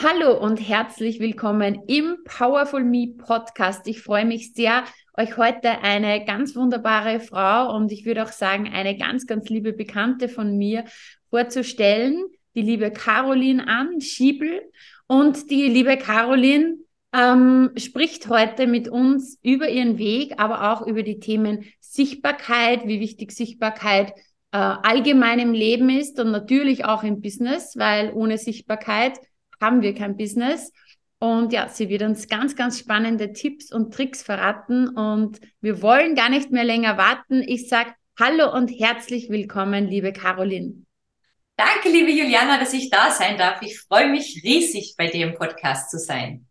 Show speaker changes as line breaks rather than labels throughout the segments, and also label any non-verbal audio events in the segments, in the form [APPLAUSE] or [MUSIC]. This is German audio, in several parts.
Hallo und herzlich willkommen im Powerful Me Podcast. Ich freue mich sehr, euch heute eine ganz wunderbare Frau und ich würde auch sagen, eine ganz, ganz liebe Bekannte von mir vorzustellen, die liebe Caroline an Schiebel. Und die liebe Caroline ähm, spricht heute mit uns über ihren Weg, aber auch über die Themen Sichtbarkeit, wie wichtig Sichtbarkeit äh, allgemein im Leben ist und natürlich auch im Business, weil ohne Sichtbarkeit haben wir kein Business. Und ja, sie wird uns ganz, ganz spannende Tipps und Tricks verraten. Und wir wollen gar nicht mehr länger warten. Ich sage Hallo und herzlich willkommen, liebe Caroline.
Danke, liebe Juliana, dass ich da sein darf. Ich freue mich riesig, bei dir im Podcast zu sein.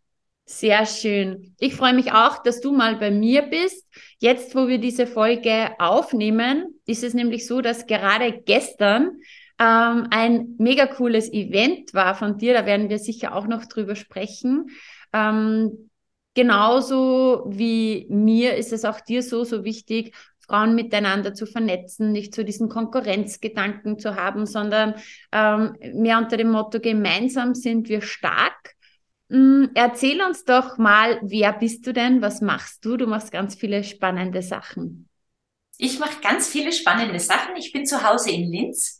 Sehr schön. Ich freue mich auch, dass du mal bei mir bist. Jetzt, wo wir diese Folge aufnehmen, ist es nämlich so, dass gerade gestern ähm, ein mega cooles Event war von dir. Da werden wir sicher auch noch drüber sprechen. Ähm, genauso wie mir ist es auch dir so, so wichtig, Frauen miteinander zu vernetzen, nicht so diesen Konkurrenzgedanken zu haben, sondern ähm, mehr unter dem Motto, gemeinsam sind wir stark. Ähm, erzähl uns doch mal, wer bist du denn? Was machst du? Du machst ganz viele spannende Sachen.
Ich mache ganz viele spannende Sachen. Ich bin zu Hause in Linz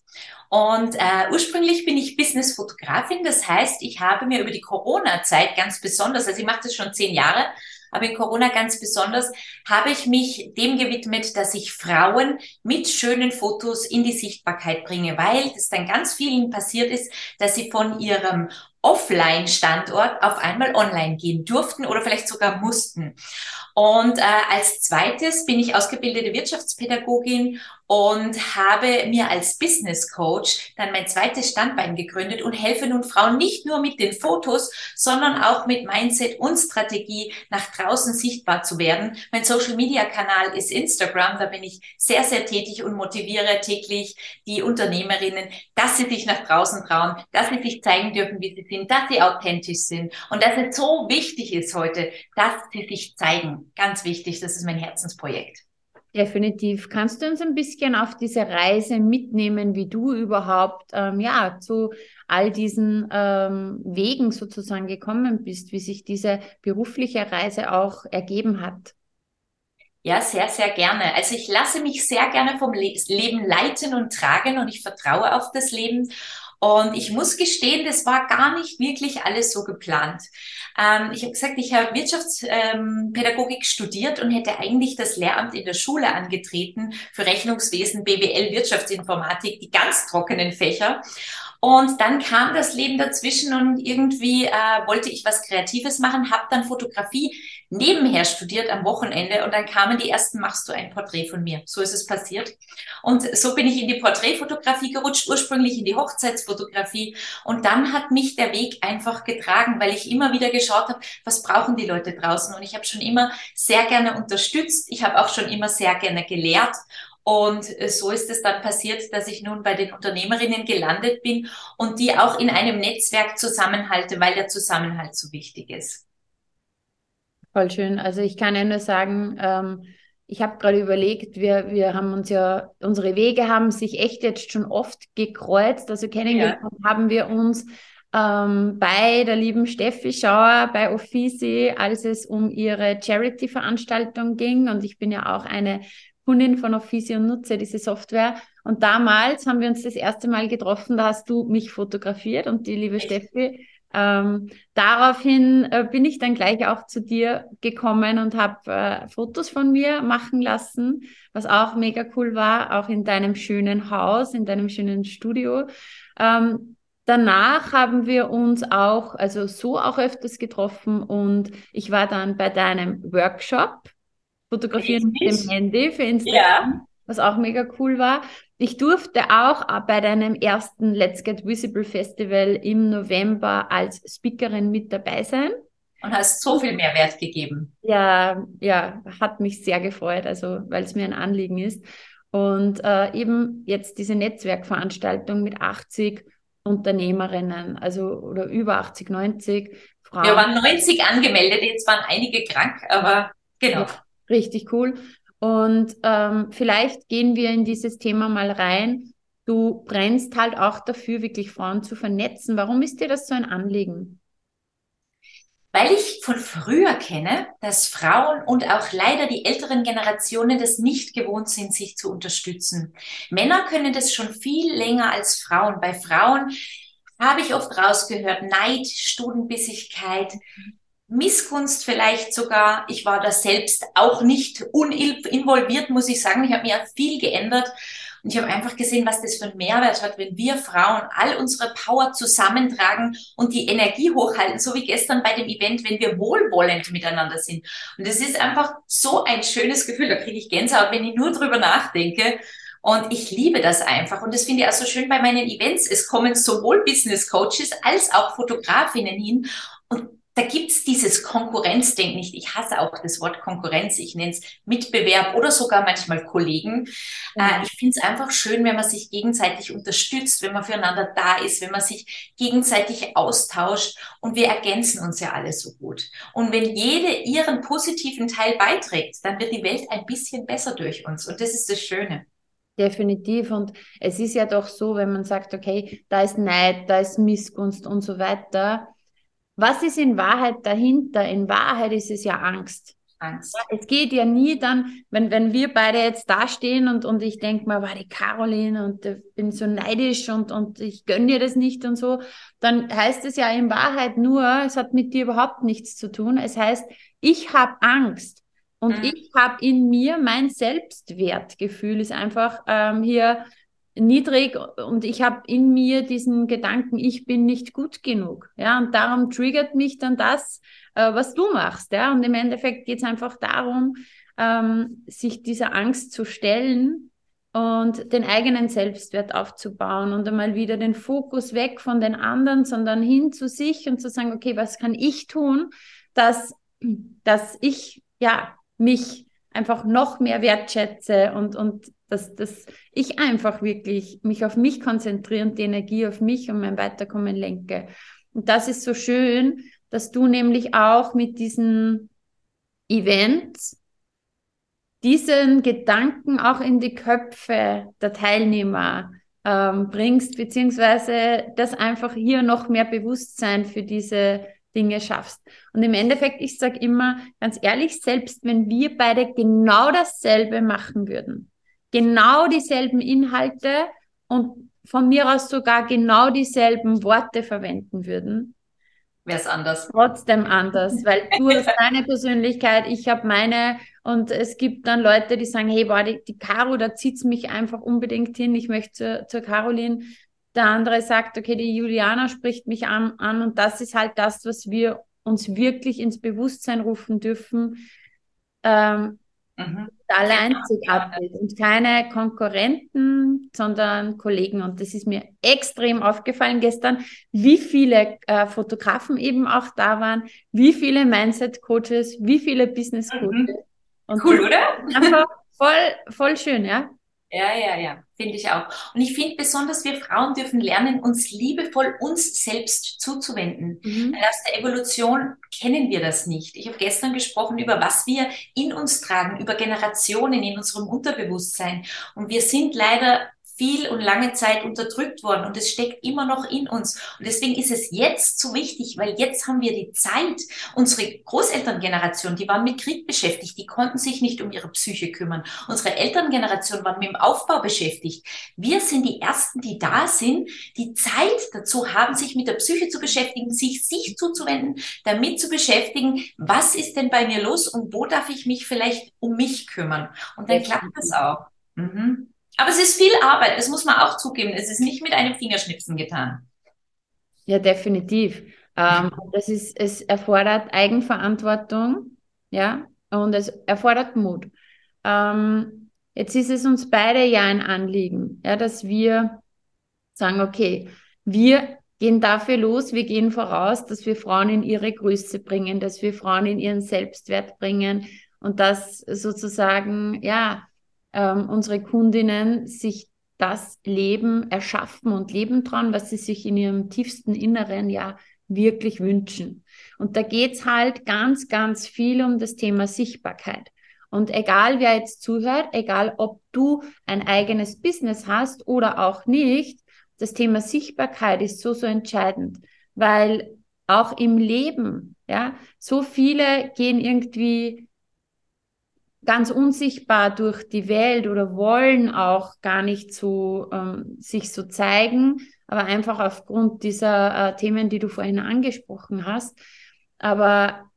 und äh, ursprünglich bin ich Business-Fotografin. Das heißt, ich habe mir über die Corona-Zeit ganz besonders, also ich mache das schon zehn Jahre, aber in Corona ganz besonders, habe ich mich dem gewidmet, dass ich Frauen mit schönen Fotos in die Sichtbarkeit bringe, weil es dann ganz vielen passiert ist, dass sie von ihrem Offline-Standort auf einmal online gehen durften oder vielleicht sogar mussten. Und äh, als zweites bin ich ausgebildete Wirtschaftspädagogin und habe mir als Business Coach dann mein zweites Standbein gegründet und helfe nun Frauen nicht nur mit den Fotos, sondern auch mit Mindset und Strategie nach draußen sichtbar zu werden. Mein Social Media Kanal ist Instagram, da bin ich sehr, sehr tätig und motiviere täglich die Unternehmerinnen, dass sie sich nach draußen trauen, dass sie sich zeigen dürfen, wie sie sind, dass sie authentisch sind und dass es so wichtig ist heute, dass sie sich zeigen. Ganz wichtig, das ist mein Herzensprojekt.
Definitiv. Kannst du uns ein bisschen auf diese Reise mitnehmen, wie du überhaupt ähm, ja zu all diesen ähm, Wegen sozusagen gekommen bist, wie sich diese berufliche Reise auch ergeben hat?
Ja, sehr, sehr gerne. Also ich lasse mich sehr gerne vom Le Leben leiten und tragen und ich vertraue auf das Leben. Und ich muss gestehen, das war gar nicht wirklich alles so geplant. Ähm, ich habe gesagt, ich habe Wirtschaftspädagogik ähm, studiert und hätte eigentlich das Lehramt in der Schule angetreten für Rechnungswesen, BWL, Wirtschaftsinformatik, die ganz trockenen Fächer. Und dann kam das Leben dazwischen und irgendwie äh, wollte ich was Kreatives machen, habe dann Fotografie nebenher studiert am Wochenende und dann kamen die ersten, machst du ein Porträt von mir. So ist es passiert. Und so bin ich in die Porträtfotografie gerutscht, ursprünglich in die Hochzeitsfotografie. Und dann hat mich der Weg einfach getragen, weil ich immer wieder geschaut habe, was brauchen die Leute draußen. Und ich habe schon immer sehr gerne unterstützt. Ich habe auch schon immer sehr gerne gelehrt. Und so ist es dann passiert, dass ich nun bei den Unternehmerinnen gelandet bin und die auch in einem Netzwerk zusammenhalte, weil der Zusammenhalt so wichtig ist.
Voll schön. Also ich kann ja nur sagen, ähm, ich habe gerade überlegt, wir, wir haben uns ja, unsere Wege haben sich echt jetzt schon oft gekreuzt. Also kennengelernt ja. haben wir uns ähm, bei der lieben Steffi Schauer bei Offici, als es um ihre Charity-Veranstaltung ging. Und ich bin ja auch eine Kundin von Offici und nutze diese Software. Und damals haben wir uns das erste Mal getroffen, da hast du mich fotografiert und die liebe Steffi. Ähm, daraufhin äh, bin ich dann gleich auch zu dir gekommen und habe äh, Fotos von mir machen lassen, was auch mega cool war, auch in deinem schönen Haus, in deinem schönen Studio. Ähm, danach haben wir uns auch, also so auch öfters getroffen und ich war dann bei deinem Workshop Fotografieren mit dem Handy für Instagram, ja. was auch mega cool war. ich durfte auch bei deinem ersten Let's Get Visible Festival im November als Speakerin mit dabei sein.
Und hast so viel Mehrwert gegeben.
Ja, ja, hat mich sehr gefreut, also weil es mir ein Anliegen ist. Und äh, eben jetzt diese Netzwerkveranstaltung mit 80 Unternehmerinnen, also oder über 80, 90
Frauen. Wir waren 90 angemeldet, jetzt waren einige krank, aber genau. Ja,
richtig cool. Und ähm, vielleicht gehen wir in dieses Thema mal rein. Du brennst halt auch dafür, wirklich Frauen zu vernetzen. Warum ist dir das so ein Anliegen?
Weil ich von früher kenne, dass Frauen und auch leider die älteren Generationen das nicht gewohnt sind, sich zu unterstützen. Männer können das schon viel länger als Frauen. Bei Frauen habe ich oft rausgehört, Neid, Studenbissigkeit, Missgunst vielleicht sogar. Ich war da selbst auch nicht uninvolviert, muss ich sagen. Ich habe mir viel geändert. Und ich habe einfach gesehen, was das für einen Mehrwert hat, wenn wir Frauen all unsere Power zusammentragen und die Energie hochhalten, so wie gestern bei dem Event, wenn wir wohlwollend miteinander sind. Und das ist einfach so ein schönes Gefühl. Da kriege ich Gänsehaut, wenn ich nur drüber nachdenke. Und ich liebe das einfach. Und das finde ich auch so schön bei meinen Events. Es kommen sowohl Business Coaches als auch Fotografinnen hin. Und da gibt's dieses Konkurrenzdenken nicht. Ich hasse auch das Wort Konkurrenz. Ich nenne es Mitbewerb oder sogar manchmal Kollegen. Mhm. Äh, ich finde es einfach schön, wenn man sich gegenseitig unterstützt, wenn man füreinander da ist, wenn man sich gegenseitig austauscht. Und wir ergänzen uns ja alle so gut. Und wenn jede ihren positiven Teil beiträgt, dann wird die Welt ein bisschen besser durch uns. Und das ist das Schöne.
Definitiv. Und es ist ja doch so, wenn man sagt, okay, da ist Neid, da ist Missgunst und so weiter was ist in Wahrheit dahinter? In Wahrheit ist es ja Angst. Angst. Es geht ja nie dann, wenn, wenn wir beide jetzt dastehen und, und ich denke mal, war die Caroline und äh, bin so neidisch und, und ich gönne dir das nicht und so, dann heißt es ja in Wahrheit nur, es hat mit dir überhaupt nichts zu tun. Es heißt, ich habe Angst und mhm. ich habe in mir mein Selbstwertgefühl ist einfach ähm, hier niedrig und ich habe in mir diesen Gedanken, ich bin nicht gut genug. Ja, und darum triggert mich dann das, äh, was du machst. Ja, und im Endeffekt geht es einfach darum, ähm, sich dieser Angst zu stellen und den eigenen Selbstwert aufzubauen und einmal wieder den Fokus weg von den anderen, sondern hin zu sich und zu sagen, okay, was kann ich tun, dass, dass ich ja mich einfach noch mehr wertschätze und, und dass, dass ich einfach wirklich mich auf mich konzentriere und die Energie auf mich und mein Weiterkommen lenke. Und das ist so schön, dass du nämlich auch mit diesen Events diesen Gedanken auch in die Köpfe der Teilnehmer ähm, bringst, beziehungsweise das einfach hier noch mehr Bewusstsein für diese Dinge schaffst. Und im Endeffekt, ich sage immer ganz ehrlich, selbst wenn wir beide genau dasselbe machen würden, genau dieselben Inhalte und von mir aus sogar genau dieselben Worte verwenden würden,
wäre es anders.
Trotzdem anders, weil du [LAUGHS] hast deine Persönlichkeit, ich habe meine und es gibt dann Leute, die sagen, hey, boah, die, die Caro, da zieht es mich einfach unbedingt hin, ich möchte zur, zur Caroline. Der andere sagt, okay, die Juliana spricht mich an, an und das ist halt das, was wir uns wirklich ins Bewusstsein rufen dürfen. Ähm, mhm alle einzigartig und keine Konkurrenten, sondern Kollegen. Und das ist mir extrem aufgefallen gestern, wie viele äh, Fotografen eben auch da waren, wie viele Mindset-Coaches, wie viele Business-Coaches.
Mhm. Cool, oder?
Einfach voll, voll schön, ja.
Ja, ja, ja, finde ich auch. Und ich finde besonders, wir Frauen dürfen lernen, uns liebevoll uns selbst zuzuwenden. Mhm. Aus der Evolution kennen wir das nicht. Ich habe gestern gesprochen über was wir in uns tragen, über Generationen in unserem Unterbewusstsein. Und wir sind leider viel und lange Zeit unterdrückt worden und es steckt immer noch in uns. Und deswegen ist es jetzt so wichtig, weil jetzt haben wir die Zeit. Unsere Großelterngeneration, die waren mit Krieg beschäftigt, die konnten sich nicht um ihre Psyche kümmern. Unsere Elterngeneration waren mit dem Aufbau beschäftigt. Wir sind die Ersten, die da sind, die Zeit dazu haben, sich mit der Psyche zu beschäftigen, sich sich zuzuwenden, damit zu beschäftigen, was ist denn bei mir los und wo darf ich mich vielleicht um mich kümmern. Und dann klappt das auch. Mhm. Aber es ist viel Arbeit, das muss man auch zugeben. Es ist nicht mit einem Fingerschnipsen getan.
Ja, definitiv. Ähm, das ist, es erfordert Eigenverantwortung, ja, und es erfordert Mut. Ähm, Jetzt ist es uns beide ja ein Anliegen, ja, dass wir sagen, okay, wir gehen dafür los, wir gehen voraus, dass wir Frauen in ihre Größe bringen, dass wir Frauen in ihren Selbstwert bringen und dass sozusagen, ja, ähm, unsere Kundinnen sich das Leben erschaffen und leben trauen, was sie sich in ihrem tiefsten Inneren ja wirklich wünschen. Und da geht's halt ganz, ganz viel um das Thema Sichtbarkeit. Und egal wer jetzt zuhört, egal ob du ein eigenes Business hast oder auch nicht, das Thema Sichtbarkeit ist so, so entscheidend, weil auch im Leben, ja, so viele gehen irgendwie ganz unsichtbar durch die Welt oder wollen auch gar nicht so ähm, sich so zeigen, aber einfach aufgrund dieser äh, Themen, die du vorhin angesprochen hast. Aber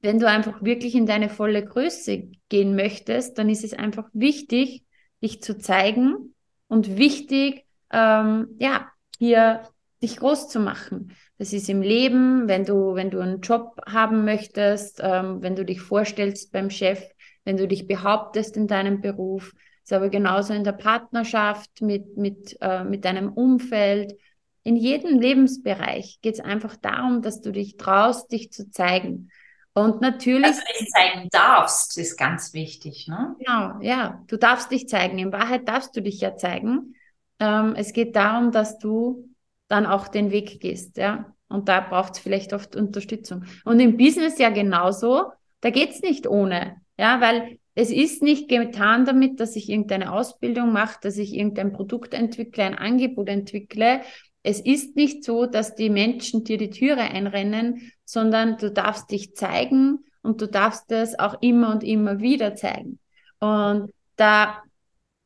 wenn du einfach wirklich in deine volle Größe gehen möchtest, dann ist es einfach wichtig, dich zu zeigen und wichtig, ähm, ja, hier dich groß zu machen. Das ist im Leben, wenn du, wenn du einen Job haben möchtest, ähm, wenn du dich vorstellst beim Chef, wenn du dich behauptest in deinem Beruf, ist aber genauso in der Partnerschaft, mit, mit, äh, mit deinem Umfeld. In jedem Lebensbereich geht es einfach darum, dass du dich traust, dich zu zeigen. Und natürlich. Dass
du dich zeigen darfst, ist ganz wichtig, ne?
Genau, ja. Du darfst dich zeigen. In Wahrheit darfst du dich ja zeigen. Ähm, es geht darum, dass du dann auch den Weg gehst, ja. Und da braucht es vielleicht oft Unterstützung. Und im Business ja genauso. Da geht es nicht ohne. Ja, weil es ist nicht getan damit, dass ich irgendeine Ausbildung mache, dass ich irgendein Produkt entwickle, ein Angebot entwickle. Es ist nicht so, dass die Menschen dir die Türe einrennen, sondern du darfst dich zeigen und du darfst es auch immer und immer wieder zeigen. Und da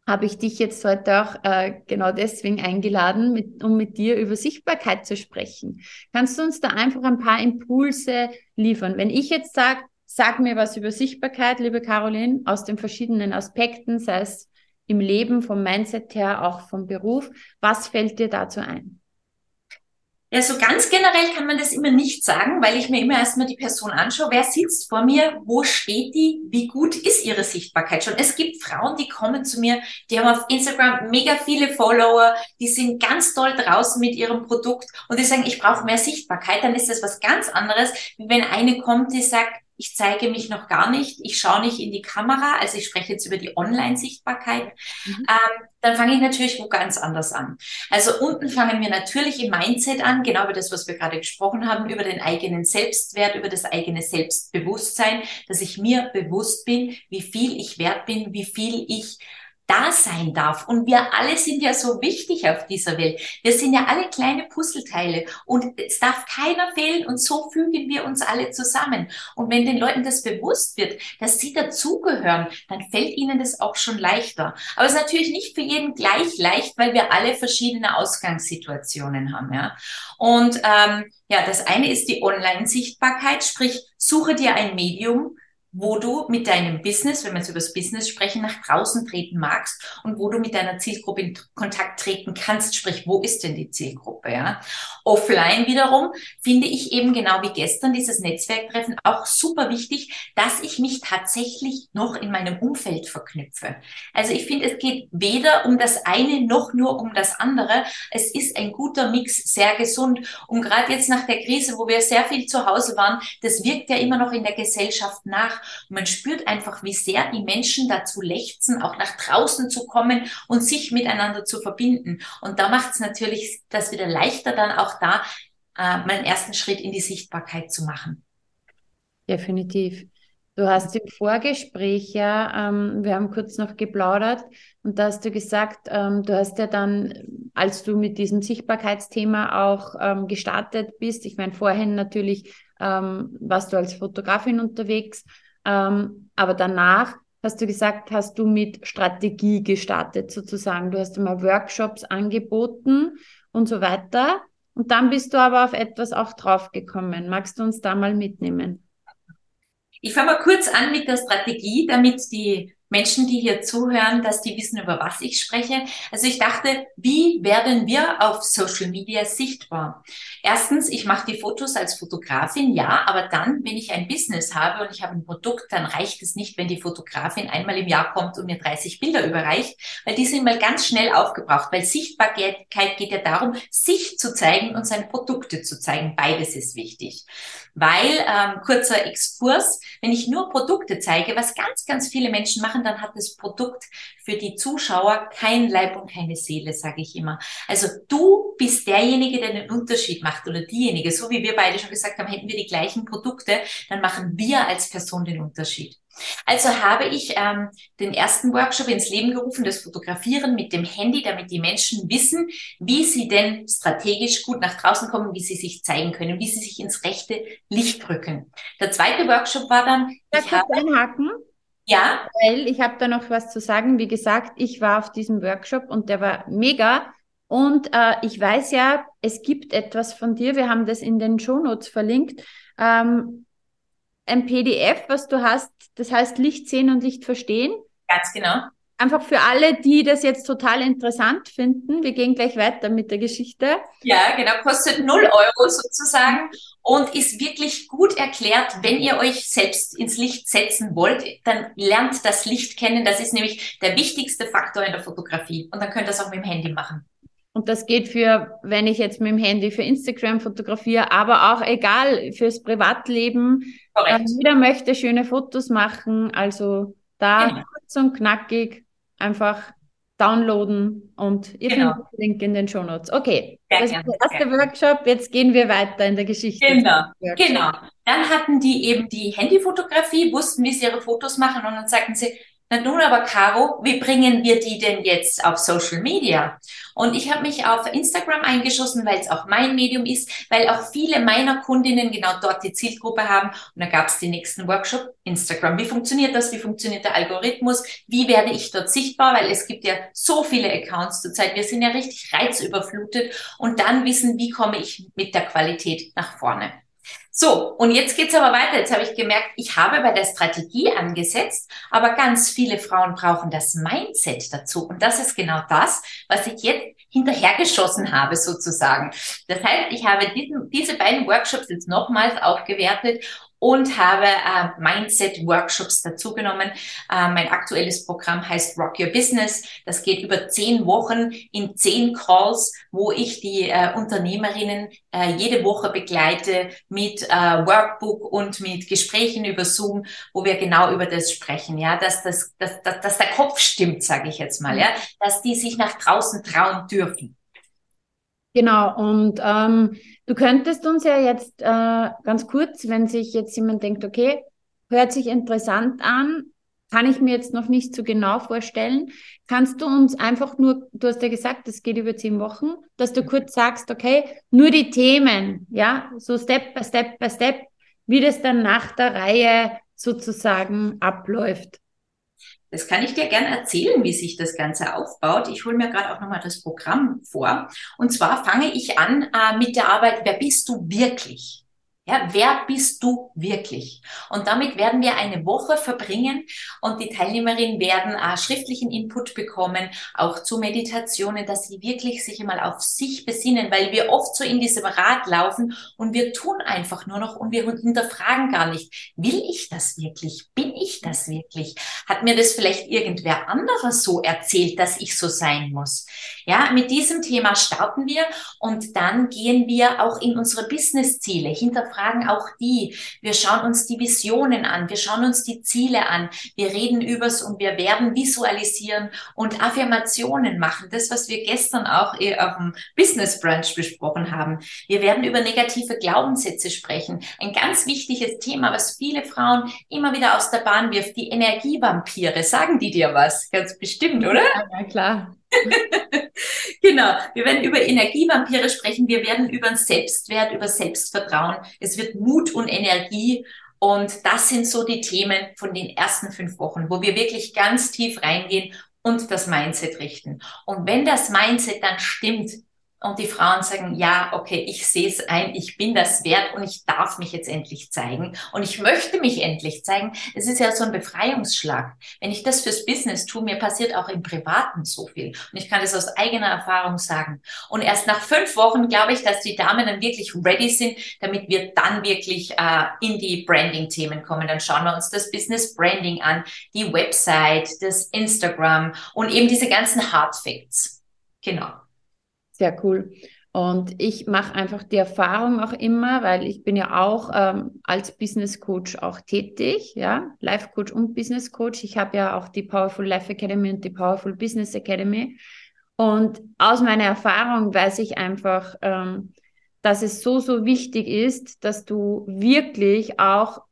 habe ich dich jetzt heute auch äh, genau deswegen eingeladen, mit, um mit dir über Sichtbarkeit zu sprechen. Kannst du uns da einfach ein paar Impulse liefern? Wenn ich jetzt sage, sag mir was über Sichtbarkeit, liebe Caroline, aus den verschiedenen Aspekten, sei es im Leben, vom Mindset her, auch vom Beruf, was fällt dir dazu ein?
Ja, so ganz generell kann man das immer nicht sagen, weil ich mir immer erstmal die Person anschaue. Wer sitzt vor mir? Wo steht die? Wie gut ist ihre Sichtbarkeit schon? Es gibt Frauen, die kommen zu mir, die haben auf Instagram mega viele Follower, die sind ganz toll draußen mit ihrem Produkt und die sagen, ich brauche mehr Sichtbarkeit. Dann ist das was ganz anderes, wie wenn eine kommt, die sagt, ich zeige mich noch gar nicht, ich schaue nicht in die Kamera, also ich spreche jetzt über die Online-Sichtbarkeit, mhm. ähm, dann fange ich natürlich wo ganz anders an. Also unten fangen wir natürlich im Mindset an, genau über das, was wir gerade gesprochen haben, über den eigenen Selbstwert, über das eigene Selbstbewusstsein, dass ich mir bewusst bin, wie viel ich wert bin, wie viel ich da sein darf. Und wir alle sind ja so wichtig auf dieser Welt. Wir sind ja alle kleine Puzzleteile und es darf keiner fehlen und so fügen wir uns alle zusammen. Und wenn den Leuten das bewusst wird, dass sie dazugehören, dann fällt ihnen das auch schon leichter. Aber es ist natürlich nicht für jeden gleich leicht, weil wir alle verschiedene Ausgangssituationen haben. Ja? Und ähm, ja, das eine ist die Online-Sichtbarkeit, sprich, suche dir ein Medium, wo du mit deinem Business, wenn wir jetzt über das Business sprechen, nach draußen treten magst und wo du mit deiner Zielgruppe in Kontakt treten kannst. Sprich, wo ist denn die Zielgruppe? Ja? Offline wiederum finde ich eben genau wie gestern dieses Netzwerktreffen auch super wichtig, dass ich mich tatsächlich noch in meinem Umfeld verknüpfe. Also ich finde, es geht weder um das eine noch nur um das andere. Es ist ein guter Mix, sehr gesund. Und gerade jetzt nach der Krise, wo wir sehr viel zu Hause waren, das wirkt ja immer noch in der Gesellschaft nach. Und man spürt einfach, wie sehr die Menschen dazu lechzen, auch nach draußen zu kommen und sich miteinander zu verbinden. Und da macht es natürlich das wieder leichter, dann auch da äh, meinen ersten Schritt in die Sichtbarkeit zu machen.
Definitiv. Du hast im Vorgespräch ja, ähm, wir haben kurz noch geplaudert und da hast du gesagt, ähm, du hast ja dann, als du mit diesem Sichtbarkeitsthema auch ähm, gestartet bist, ich meine, vorhin natürlich ähm, warst du als Fotografin unterwegs ähm, aber danach hast du gesagt, hast du mit Strategie gestartet sozusagen. Du hast immer Workshops angeboten und so weiter. Und dann bist du aber auf etwas auch draufgekommen. Magst du uns da mal mitnehmen?
Ich fange mal kurz an mit der Strategie, damit die Menschen, die hier zuhören, dass die wissen, über was ich spreche. Also ich dachte, wie werden wir auf Social Media sichtbar? Erstens, ich mache die Fotos als Fotografin, ja, aber dann, wenn ich ein Business habe und ich habe ein Produkt, dann reicht es nicht, wenn die Fotografin einmal im Jahr kommt und mir 30 Bilder überreicht, weil die sind mal ganz schnell aufgebraucht, weil Sichtbarkeit geht ja darum, sich zu zeigen und seine Produkte zu zeigen. Beides ist wichtig. Weil, ähm, kurzer Exkurs, wenn ich nur Produkte zeige, was ganz, ganz viele Menschen machen, dann hat das Produkt für die Zuschauer kein Leib und keine Seele, sage ich immer. Also du bist derjenige, der den Unterschied macht oder diejenige. So wie wir beide schon gesagt haben, hätten wir die gleichen Produkte, dann machen wir als Person den Unterschied. Also habe ich ähm, den ersten Workshop ins Leben gerufen, das Fotografieren mit dem Handy, damit die Menschen wissen, wie sie denn strategisch gut nach draußen kommen, wie sie sich zeigen können, wie sie sich ins rechte Licht rücken. Der zweite Workshop war dann.
Ich habe einhaken. Ja. Weil ich habe da noch was zu sagen. Wie gesagt, ich war auf diesem Workshop und der war mega. Und äh, ich weiß ja, es gibt etwas von dir. Wir haben das in den Shownotes verlinkt. Ähm, ein PDF, was du hast, das heißt Licht sehen und Licht verstehen.
Ganz genau.
Einfach für alle, die das jetzt total interessant finden. Wir gehen gleich weiter mit der Geschichte.
Ja, genau, kostet 0 Euro sozusagen und ist wirklich gut erklärt, wenn ihr euch selbst ins Licht setzen wollt, dann lernt das Licht kennen. Das ist nämlich der wichtigste Faktor in der Fotografie. Und dann könnt ihr das auch mit dem Handy machen.
Und das geht für, wenn ich jetzt mit dem Handy für Instagram fotografiere, aber auch egal fürs Privatleben. Korrekt. Äh, jeder möchte schöne Fotos machen. Also da genau. kurz und knackig einfach downloaden und ihr genau. findet den Link in den Show Notes. Okay, Sehr das ist der erste Workshop. Jetzt gehen wir weiter in der Geschichte.
Genau, genau. Dann hatten die eben die Handyfotografie, wussten, wie sie ihre Fotos machen und dann sagten sie, na nun aber, Caro, wie bringen wir die denn jetzt auf Social Media? Und ich habe mich auf Instagram eingeschossen, weil es auch mein Medium ist, weil auch viele meiner Kundinnen genau dort die Zielgruppe haben. Und da gab es den nächsten Workshop, Instagram. Wie funktioniert das? Wie funktioniert der Algorithmus? Wie werde ich dort sichtbar? Weil es gibt ja so viele Accounts zurzeit. Wir sind ja richtig reizüberflutet. Und dann wissen, wie komme ich mit der Qualität nach vorne. So, und jetzt geht's aber weiter. Jetzt habe ich gemerkt, ich habe bei der Strategie angesetzt, aber ganz viele Frauen brauchen das Mindset dazu. Und das ist genau das, was ich jetzt hinterhergeschossen habe, sozusagen. Das heißt, ich habe diesen, diese beiden Workshops jetzt nochmals aufgewertet und habe äh, Mindset-Workshops dazugenommen. Äh, mein aktuelles Programm heißt Rock Your Business. Das geht über zehn Wochen in zehn Calls, wo ich die äh, Unternehmerinnen äh, jede Woche begleite mit äh, Workbook und mit Gesprächen über Zoom, wo wir genau über das sprechen, ja, dass das, dass, dass, dass der Kopf stimmt, sage ich jetzt mal, ja, dass die sich nach draußen trauen dürfen.
Genau, und ähm, du könntest uns ja jetzt äh, ganz kurz, wenn sich jetzt jemand denkt, okay, hört sich interessant an, kann ich mir jetzt noch nicht so genau vorstellen. Kannst du uns einfach nur, du hast ja gesagt, das geht über zehn Wochen, dass du kurz sagst, okay, nur die Themen, ja, so Step by Step by Step, wie das dann nach der Reihe sozusagen abläuft.
Das kann ich dir gern erzählen, wie sich das Ganze aufbaut. Ich hole mir gerade auch nochmal das Programm vor. Und zwar fange ich an äh, mit der Arbeit, wer bist du wirklich? Ja, wer bist du wirklich? Und damit werden wir eine Woche verbringen und die Teilnehmerinnen werden äh, schriftlichen Input bekommen, auch zu Meditationen, dass sie wirklich sich einmal auf sich besinnen, weil wir oft so in diesem Rad laufen und wir tun einfach nur noch und wir hinterfragen gar nicht, will ich das wirklich? Bin ich das wirklich? Hat mir das vielleicht irgendwer anderes so erzählt, dass ich so sein muss? Ja, mit diesem Thema starten wir und dann gehen wir auch in unsere Business-Ziele, hinterfragen auch die. Wir schauen uns die Visionen an, wir schauen uns die Ziele an, wir reden übers und wir werden visualisieren und Affirmationen machen. Das, was wir gestern auch auf dem Business Brunch besprochen haben. Wir werden über negative Glaubenssätze sprechen. Ein ganz wichtiges Thema, was viele Frauen immer wieder aus der Bahn wirft, die Energievampire. Sagen die dir was? Ganz bestimmt, oder?
Ja, klar. [LAUGHS]
genau. Wir werden über Energievampire sprechen. Wir werden über Selbstwert, über Selbstvertrauen. Es wird Mut und Energie. Und das sind so die Themen von den ersten fünf Wochen, wo wir wirklich ganz tief reingehen und das Mindset richten. Und wenn das Mindset dann stimmt, und die Frauen sagen, ja, okay, ich sehe es ein, ich bin das wert und ich darf mich jetzt endlich zeigen und ich möchte mich endlich zeigen. Es ist ja so ein Befreiungsschlag. Wenn ich das fürs Business tue, mir passiert auch im Privaten so viel und ich kann das aus eigener Erfahrung sagen. Und erst nach fünf Wochen glaube ich, dass die Damen dann wirklich ready sind, damit wir dann wirklich äh, in die Branding-Themen kommen. Dann schauen wir uns das Business Branding an, die Website, das Instagram und eben diese ganzen Hard Facts. Genau.
Sehr cool. Und ich mache einfach die Erfahrung auch immer, weil ich bin ja auch ähm, als Business Coach auch tätig, ja, Life Coach und Business Coach. Ich habe ja auch die Powerful Life Academy und die Powerful Business Academy. Und aus meiner Erfahrung weiß ich einfach, ähm, dass es so, so wichtig ist, dass du wirklich auch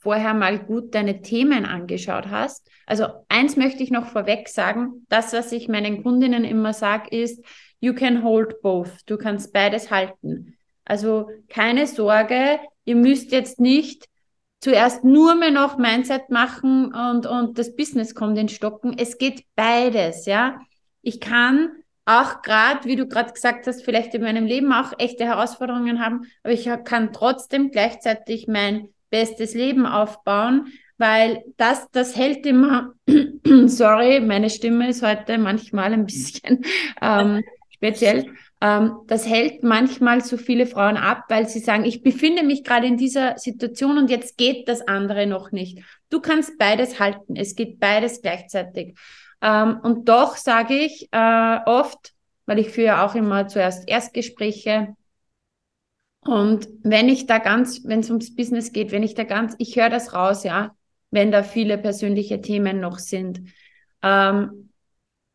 vorher mal gut deine Themen angeschaut hast. Also eins möchte ich noch vorweg sagen, das, was ich meinen Kundinnen immer sage, ist, you can hold both. Du kannst beides halten. Also keine Sorge, ihr müsst jetzt nicht zuerst nur mehr noch Mindset machen und, und das Business kommt in Stocken. Es geht beides, ja. Ich kann auch gerade, wie du gerade gesagt hast, vielleicht in meinem Leben auch echte Herausforderungen haben, aber ich kann trotzdem gleichzeitig mein bestes Leben aufbauen, weil das, das hält immer, [CLEARS THROAT] sorry, meine Stimme ist heute manchmal ein bisschen ähm, speziell, ähm, das hält manchmal so viele Frauen ab, weil sie sagen, ich befinde mich gerade in dieser Situation und jetzt geht das andere noch nicht. Du kannst beides halten, es geht beides gleichzeitig. Ähm, und doch sage ich äh, oft, weil ich führe auch immer zuerst Erstgespräche, und wenn ich da ganz, wenn es ums Business geht, wenn ich da ganz, ich höre das raus, ja, wenn da viele persönliche Themen noch sind, ähm,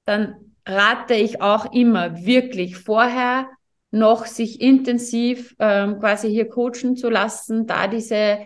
dann rate ich auch immer wirklich vorher noch sich intensiv ähm, quasi hier coachen zu lassen, da diese,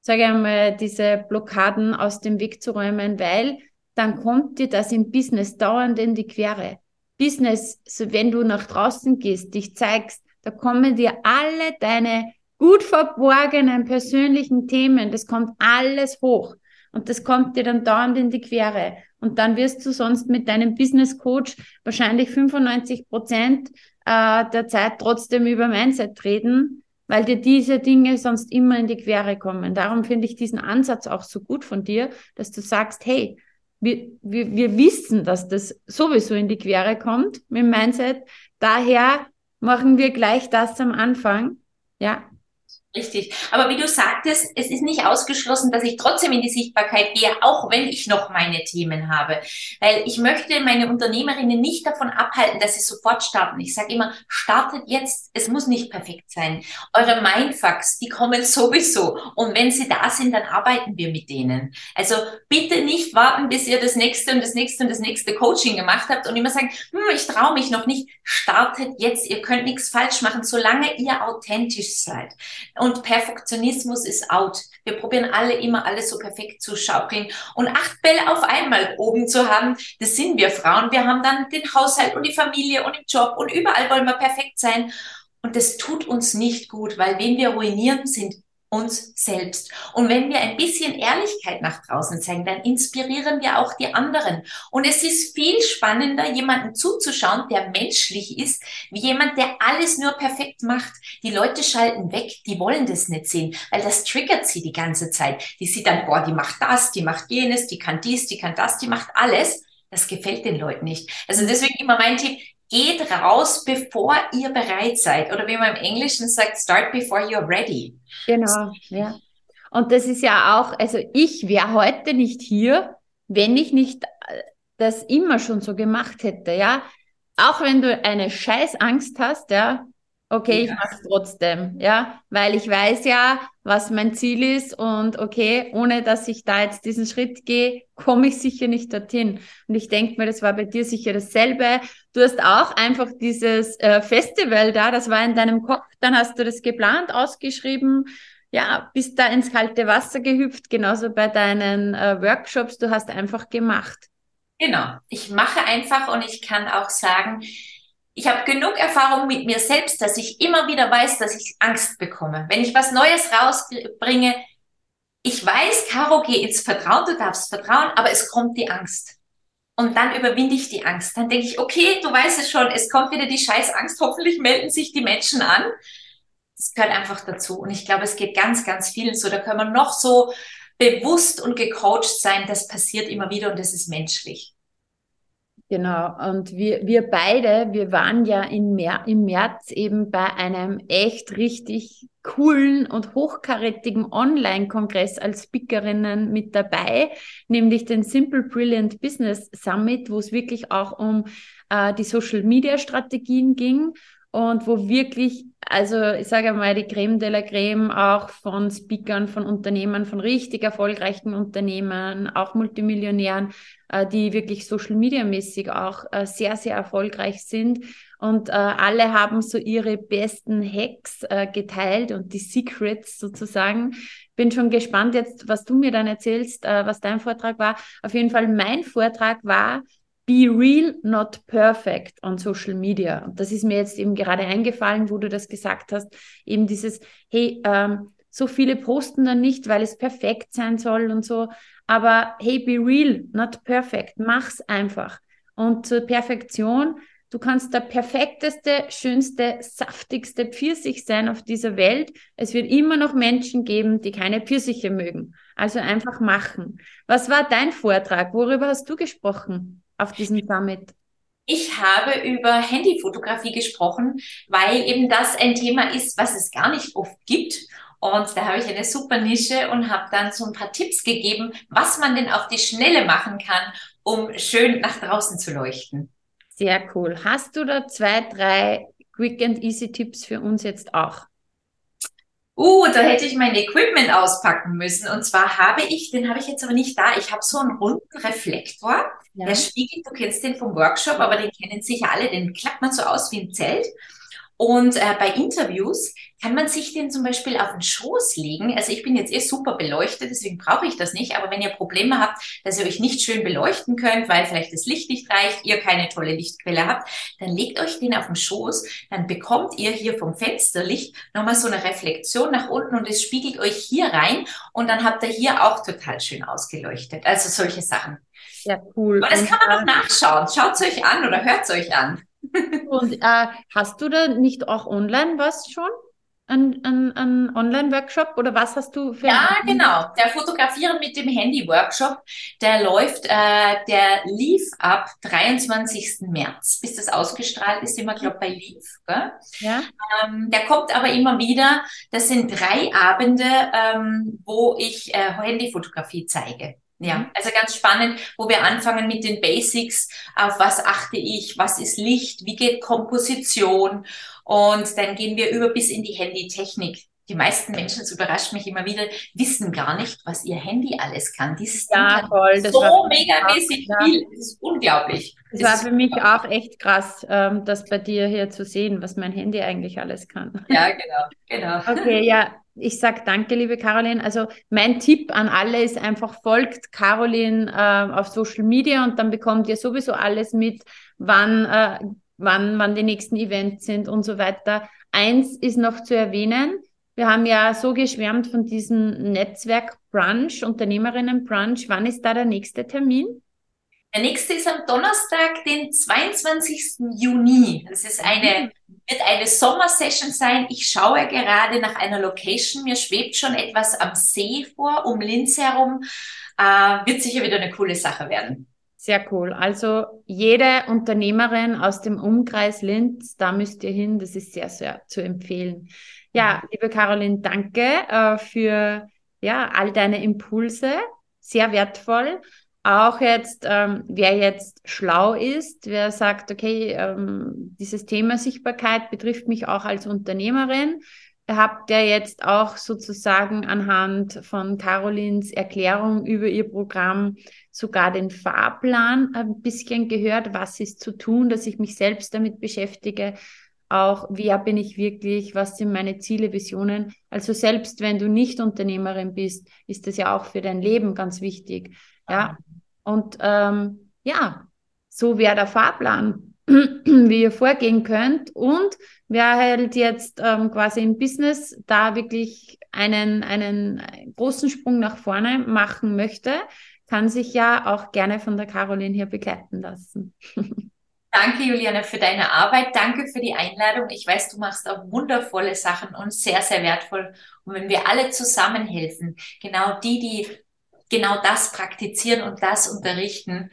sage ich einmal, diese Blockaden aus dem Weg zu räumen, weil dann kommt dir das im Business dauernd in die Quere. Business, so wenn du nach draußen gehst, dich zeigst, da kommen dir alle deine gut verborgenen persönlichen Themen, das kommt alles hoch. Und das kommt dir dann dauernd in die Quere. Und dann wirst du sonst mit deinem Business Coach wahrscheinlich 95 Prozent äh, der Zeit trotzdem über Mindset reden, weil dir diese Dinge sonst immer in die Quere kommen. Darum finde ich diesen Ansatz auch so gut von dir, dass du sagst, hey, wir, wir, wir wissen, dass das sowieso in die Quere kommt mit dem Mindset. Daher machen wir gleich das am Anfang. Ja,
Richtig. Aber wie du sagtest, es ist nicht ausgeschlossen, dass ich trotzdem in die Sichtbarkeit gehe, auch wenn ich noch meine Themen habe. Weil ich möchte meine Unternehmerinnen nicht davon abhalten, dass sie sofort starten. Ich sage immer, startet jetzt. Es muss nicht perfekt sein. Eure Mindfucks, die kommen sowieso. Und wenn sie da sind, dann arbeiten wir mit denen. Also bitte nicht warten, bis ihr das nächste und das nächste und das nächste Coaching gemacht habt und immer sagen, hm, ich traue mich noch nicht. Startet jetzt. Ihr könnt nichts falsch machen, solange ihr authentisch seid. Und Perfektionismus ist out. Wir probieren alle immer alles so perfekt zu schaukeln. Und acht Bälle auf einmal oben zu haben, das sind wir Frauen. Wir haben dann den Haushalt und die Familie und den Job und überall wollen wir perfekt sein. Und das tut uns nicht gut, weil wen wir ruinieren, sind uns selbst. Und wenn wir ein bisschen Ehrlichkeit nach draußen zeigen, dann inspirieren wir auch die anderen. Und es ist viel spannender, jemanden zuzuschauen, der menschlich ist, wie jemand, der alles nur perfekt macht. Die Leute schalten weg, die wollen das nicht sehen, weil das triggert sie die ganze Zeit. Die sieht dann, boah, die macht das, die macht jenes, die kann dies, die kann das, die macht alles. Das gefällt den Leuten nicht. Also deswegen immer mein Tipp, geht raus, bevor ihr bereit seid. Oder wie man im Englischen sagt, start before you're ready.
Genau, ja. Und das ist ja auch, also ich wäre heute nicht hier, wenn ich nicht äh, das immer schon so gemacht hätte, ja. Auch wenn du eine scheiß Angst hast, ja, okay, ja. ich mache es trotzdem, ja, weil ich weiß ja, was mein Ziel ist und okay, ohne dass ich da jetzt diesen Schritt gehe, komme ich sicher nicht dorthin. Und ich denke mir, das war bei dir sicher dasselbe. Du hast auch einfach dieses äh, Festival da, das war in deinem Kopf, dann hast du das geplant, ausgeschrieben, ja, bist da ins kalte Wasser gehüpft, genauso bei deinen äh, Workshops, du hast einfach gemacht.
Genau, ich mache einfach und ich kann auch sagen, ich habe genug Erfahrung mit mir selbst, dass ich immer wieder weiß, dass ich Angst bekomme. Wenn ich was Neues rausbringe, ich weiß, Caro, geh ins Vertrauen, du darfst vertrauen, aber es kommt die Angst. und dann überwinde ich die Angst. Dann denke ich, okay, du weißt es schon, es kommt wieder die scheiß Angst, hoffentlich melden sich die Menschen an. Das gehört einfach dazu. Und ich glaube, es geht ganz, ganz vielen so. Da können wir noch so bewusst und gecoacht sein. Das passiert immer wieder und das ist menschlich.
Genau, und wir, wir beide, wir waren ja in Mer im März eben bei einem echt richtig coolen und hochkarätigen Online-Kongress als Speakerinnen mit dabei, nämlich den Simple Brilliant Business Summit, wo es wirklich auch um äh, die Social-Media-Strategien ging und wo wirklich, also ich sage mal, die Creme de la Creme auch von Speakern, von Unternehmern, von richtig erfolgreichen Unternehmen, auch Multimillionären, äh, die wirklich Social Media mäßig auch äh, sehr, sehr erfolgreich sind. Und äh, alle haben so ihre besten Hacks geteilt und die Secrets sozusagen. Bin schon gespannt jetzt, was du mir dann erzählst, äh, was dein Vortrag war. Auf jeden Fall mein Vortrag war, Be real, not perfect on Social Media. Und das ist mir jetzt eben gerade eingefallen, wo du das gesagt hast. Eben dieses, hey, ähm, so viele posten dann nicht, weil es perfekt sein soll und so. Aber hey, be real, not perfect. Mach's einfach. Und zur Perfektion, du kannst der perfekteste, schönste, saftigste Pfirsich sein auf dieser Welt. Es wird immer noch Menschen geben, die keine Pfirsiche mögen. Also einfach machen. Was war dein Vortrag? Worüber hast du gesprochen? Auf diesem Summit?
Ich habe über Handyfotografie gesprochen, weil eben das ein Thema ist, was es gar nicht oft gibt. Und da habe ich eine super Nische und habe dann so ein paar Tipps gegeben, was man denn auf die Schnelle machen kann, um schön nach draußen zu leuchten.
Sehr cool. Hast du da zwei, drei Quick and Easy Tipps für uns jetzt auch?
Uh, da hätte ich mein Equipment auspacken müssen. Und zwar habe ich, den habe ich jetzt aber nicht da. Ich habe so einen runden Reflektor, ja. der spiegelt, du kennst den vom Workshop, aber den kennen sicher alle, den klappt man so aus wie ein Zelt. Und äh, bei Interviews kann man sich den zum Beispiel auf den Schoß legen. Also ich bin jetzt eh super beleuchtet, deswegen brauche ich das nicht. Aber wenn ihr Probleme habt, dass ihr euch nicht schön beleuchten könnt, weil vielleicht das Licht nicht reicht, ihr keine tolle Lichtquelle habt, dann legt euch den auf den Schoß. Dann bekommt ihr hier vom Fensterlicht nochmal so eine Reflexion nach unten und es spiegelt euch hier rein. Und dann habt ihr hier auch total schön ausgeleuchtet. Also solche Sachen.
Ja, cool.
Aber das kann man noch nachschauen. Schaut es euch an oder hört es euch an. [LAUGHS]
Und äh, hast du da nicht auch online was schon? Ein, ein, ein Online-Workshop oder was hast du für?
Ja, genau. Der Fotografieren mit dem Handy-Workshop, der läuft, äh, der lief ab 23. März, bis das ausgestrahlt ist, immer, glaube bei Lief. Gell? Ja. Ähm, der kommt aber immer wieder. Das sind drei Abende, ähm, wo ich äh, Handyfotografie zeige. Ja, mhm. also ganz spannend, wo wir anfangen mit den Basics, auf was achte ich, was ist Licht, wie geht Komposition und dann gehen wir über bis in die Handytechnik. Die meisten Menschen, das überrascht mich immer wieder, wissen gar nicht, was ihr Handy alles kann. Dieses
ja, Ding voll,
das so megamäßig ja. viel. Das ist unglaublich.
Das, das war für mich auch echt krass, ähm, das bei dir hier zu sehen, was mein Handy eigentlich alles kann.
Ja, genau, genau.
Okay, ja, ich sage danke, liebe Caroline. Also mein Tipp an alle ist einfach, folgt Caroline äh, auf Social Media und dann bekommt ihr sowieso alles mit, wann, äh, wann, wann die nächsten Events sind und so weiter. Eins ist noch zu erwähnen. Wir haben ja so geschwärmt von diesem Netzwerk Brunch, Unternehmerinnen Brunch. Wann ist da der nächste Termin?
Der nächste ist am Donnerstag, den 22. Juni. Das ist eine, wird eine Sommersession sein. Ich schaue gerade nach einer Location. Mir schwebt schon etwas am See vor, um Linz herum. Äh, wird sicher wieder eine coole Sache werden.
Sehr cool. Also jede Unternehmerin aus dem Umkreis Linz, da müsst ihr hin. Das ist sehr, sehr zu empfehlen. Ja, liebe Caroline, danke äh, für ja, all deine Impulse. Sehr wertvoll auch jetzt, ähm, wer jetzt schlau ist, wer sagt, okay, ähm, dieses Thema Sichtbarkeit betrifft mich auch als Unternehmerin, habt ihr jetzt auch sozusagen anhand von Carolins Erklärung über ihr Programm sogar den Fahrplan ein bisschen gehört, was ist zu tun, dass ich mich selbst damit beschäftige, auch wer bin ich wirklich, was sind meine Ziele, Visionen. Also selbst wenn du nicht Unternehmerin bist, ist das ja auch für dein Leben ganz wichtig. Ja, und ähm, ja, so wäre der Fahrplan, [CLEARS THROAT] wie ihr vorgehen könnt. Und wer halt jetzt ähm, quasi im Business da wirklich einen, einen großen Sprung nach vorne machen möchte, kann sich ja auch gerne von der Caroline hier begleiten lassen. [LAUGHS]
Danke, Juliane, für deine Arbeit. Danke für die Einladung. Ich weiß, du machst auch wundervolle Sachen und sehr, sehr wertvoll. Und wenn wir alle zusammenhelfen, genau die, die genau das praktizieren und das unterrichten,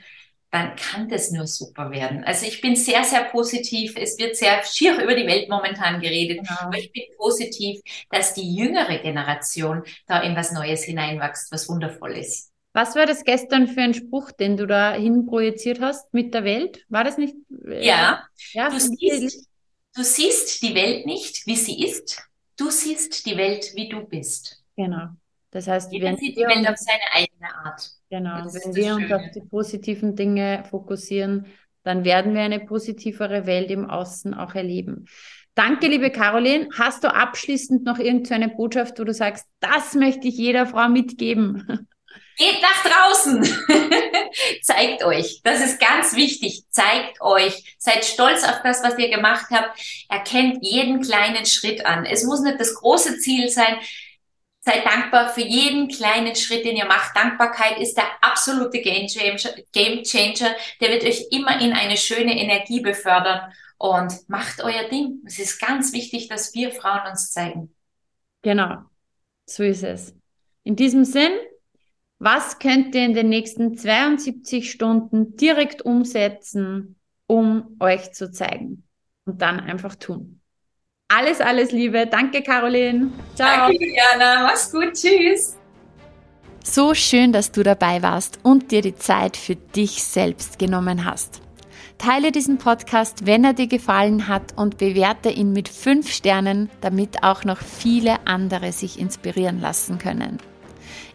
dann kann das nur super werden. Also ich bin sehr, sehr positiv. Es wird sehr schier [LAUGHS] über die Welt momentan geredet, genau. aber ich bin positiv, dass die jüngere Generation da in was Neues hineinwächst, was wundervoll ist.
Was war das gestern für ein Spruch, den du da hin projiziert hast mit der Welt? War das nicht?
Äh, ja, ja du, siehst, du siehst die Welt nicht, wie sie ist. Du siehst die Welt, wie du bist.
Genau. Das heißt,
Jeder wenn sieht die Welt auf seine eigene Art.
Genau, wenn wir uns auf die positiven Dinge fokussieren, dann werden wir eine positivere Welt im Außen auch erleben. Danke, liebe Caroline. Hast du abschließend noch irgendeine Botschaft, wo du sagst, das möchte ich jeder Frau mitgeben? [LAUGHS]
Geht nach draußen. [LAUGHS] Zeigt euch. Das ist ganz wichtig. Zeigt euch. Seid stolz auf das, was ihr gemacht habt. Erkennt jeden kleinen Schritt an. Es muss nicht das große Ziel sein. Seid dankbar für jeden kleinen Schritt, den ihr macht. Dankbarkeit ist der absolute Game Changer. Der wird euch immer in eine schöne Energie befördern und macht euer Ding. Es ist ganz wichtig, dass wir Frauen uns zeigen.
Genau. So ist es. In diesem Sinn, was könnt ihr in den nächsten 72 Stunden direkt umsetzen, um euch zu zeigen? Und dann einfach tun. Alles, alles Liebe. Danke, Caroline.
Ciao. Danke, Juliana. Mach's gut. Tschüss.
So schön, dass du dabei warst und dir die Zeit für dich selbst genommen hast. Teile diesen Podcast, wenn er dir gefallen hat und bewerte ihn mit fünf Sternen, damit auch noch viele andere sich inspirieren lassen können.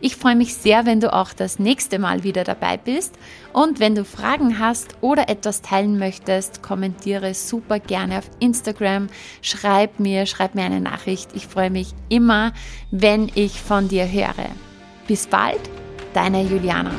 Ich freue mich sehr, wenn du auch das nächste Mal wieder dabei bist. Und wenn du Fragen hast oder etwas teilen möchtest, kommentiere super gerne auf Instagram. Schreib mir, schreib mir eine Nachricht. Ich freue mich immer, wenn ich von dir höre. Bis bald, deine Juliana.